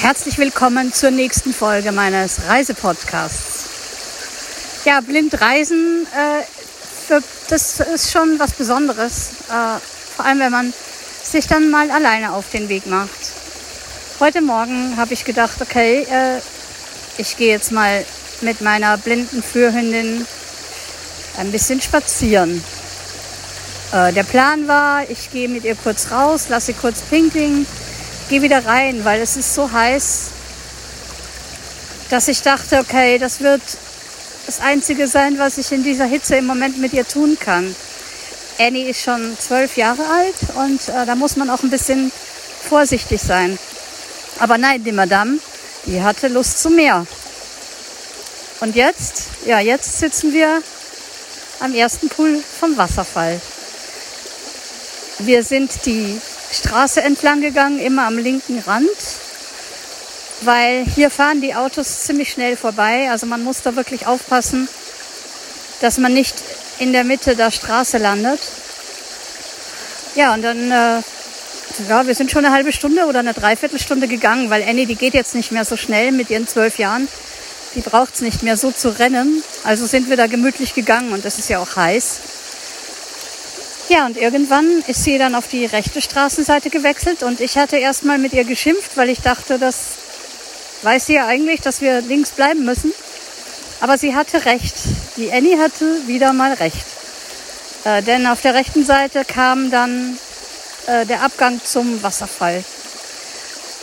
Herzlich willkommen zur nächsten Folge meines Reisepodcasts. Ja, blind reisen, äh, das ist schon was Besonderes. Äh, vor allem, wenn man sich dann mal alleine auf den Weg macht. Heute Morgen habe ich gedacht, okay, äh, ich gehe jetzt mal mit meiner blinden Führhündin ein bisschen spazieren. Äh, der Plan war, ich gehe mit ihr kurz raus, lasse sie kurz pinkeln, gehe wieder rein, weil es ist so heiß, dass ich dachte, okay, das wird das Einzige sein, was ich in dieser Hitze im Moment mit ihr tun kann. Annie ist schon zwölf Jahre alt und äh, da muss man auch ein bisschen vorsichtig sein. Aber nein, die Madame, die hatte Lust zu mehr. Und jetzt, ja, jetzt sitzen wir am ersten Pool vom Wasserfall. Wir sind die Straße entlang gegangen, immer am linken Rand, weil hier fahren die Autos ziemlich schnell vorbei. Also man muss da wirklich aufpassen, dass man nicht in der Mitte der Straße landet. Ja, und dann, äh, ja, wir sind schon eine halbe Stunde oder eine Dreiviertelstunde gegangen, weil Annie, die geht jetzt nicht mehr so schnell mit ihren zwölf Jahren. Die braucht es nicht mehr so zu rennen. Also sind wir da gemütlich gegangen und es ist ja auch heiß. Ja, und irgendwann ist sie dann auf die rechte Straßenseite gewechselt und ich hatte erstmal mit ihr geschimpft, weil ich dachte, das weiß sie ja eigentlich, dass wir links bleiben müssen. Aber sie hatte recht. Die Annie hatte wieder mal recht. Äh, denn auf der rechten Seite kam dann äh, der Abgang zum Wasserfall.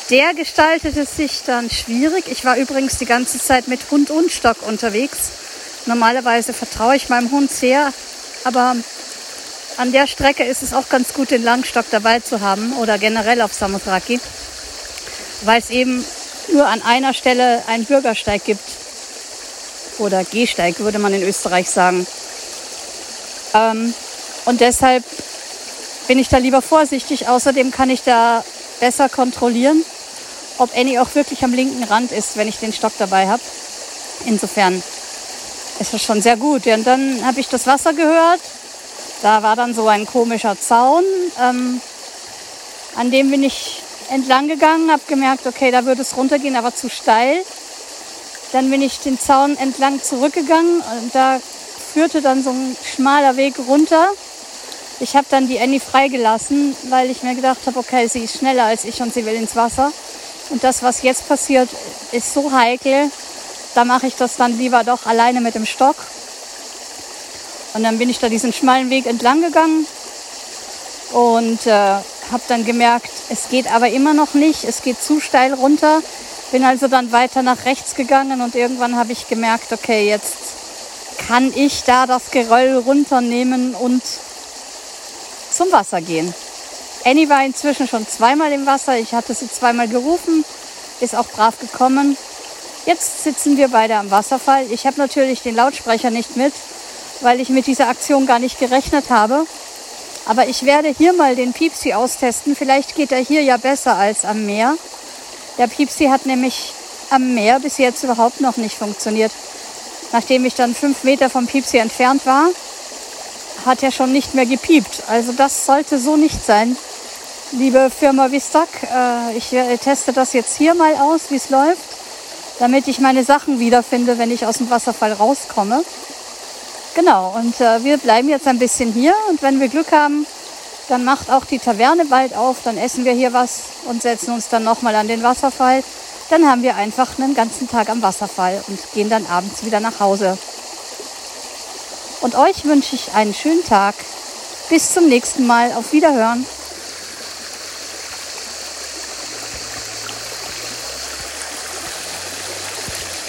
Der gestaltete sich dann schwierig. Ich war übrigens die ganze Zeit mit Hund und Stock unterwegs. Normalerweise vertraue ich meinem Hund sehr, aber an der Strecke ist es auch ganz gut, den Langstock dabei zu haben oder generell auf Samosraki, weil es eben nur an einer Stelle einen Bürgersteig gibt. Oder Gehsteig, würde man in Österreich sagen. Ähm, und deshalb bin ich da lieber vorsichtig. Außerdem kann ich da besser kontrollieren, ob Annie auch wirklich am linken Rand ist, wenn ich den Stock dabei habe. Insofern ist das schon sehr gut. Ja, und dann habe ich das Wasser gehört da war dann so ein komischer Zaun, ähm, an dem bin ich entlang gegangen, habe gemerkt, okay, da würde es runtergehen, aber zu steil. Dann bin ich den Zaun entlang zurückgegangen und da führte dann so ein schmaler Weg runter. Ich habe dann die Annie freigelassen, weil ich mir gedacht habe, okay, sie ist schneller als ich und sie will ins Wasser. Und das, was jetzt passiert, ist so heikel, da mache ich das dann lieber doch alleine mit dem Stock und dann bin ich da diesen schmalen Weg entlang gegangen und äh, habe dann gemerkt, es geht aber immer noch nicht, es geht zu steil runter. Bin also dann weiter nach rechts gegangen und irgendwann habe ich gemerkt, okay, jetzt kann ich da das Geröll runternehmen und zum Wasser gehen. Annie war inzwischen schon zweimal im Wasser. Ich hatte sie zweimal gerufen, ist auch brav gekommen. Jetzt sitzen wir beide am Wasserfall. Ich habe natürlich den Lautsprecher nicht mit, weil ich mit dieser Aktion gar nicht gerechnet habe. Aber ich werde hier mal den Piepsi austesten. Vielleicht geht er hier ja besser als am Meer. Der Piepsi hat nämlich am Meer bis jetzt überhaupt noch nicht funktioniert. Nachdem ich dann fünf Meter vom Piepsi entfernt war, hat er schon nicht mehr gepiept. Also das sollte so nicht sein. Liebe Firma Vistak, äh, ich teste das jetzt hier mal aus, wie es läuft, damit ich meine Sachen wiederfinde, wenn ich aus dem Wasserfall rauskomme. Genau, und äh, wir bleiben jetzt ein bisschen hier und wenn wir Glück haben, dann macht auch die Taverne bald auf, dann essen wir hier was und setzen uns dann nochmal an den Wasserfall. Dann haben wir einfach einen ganzen Tag am Wasserfall und gehen dann abends wieder nach Hause. Und euch wünsche ich einen schönen Tag. Bis zum nächsten Mal. Auf Wiederhören.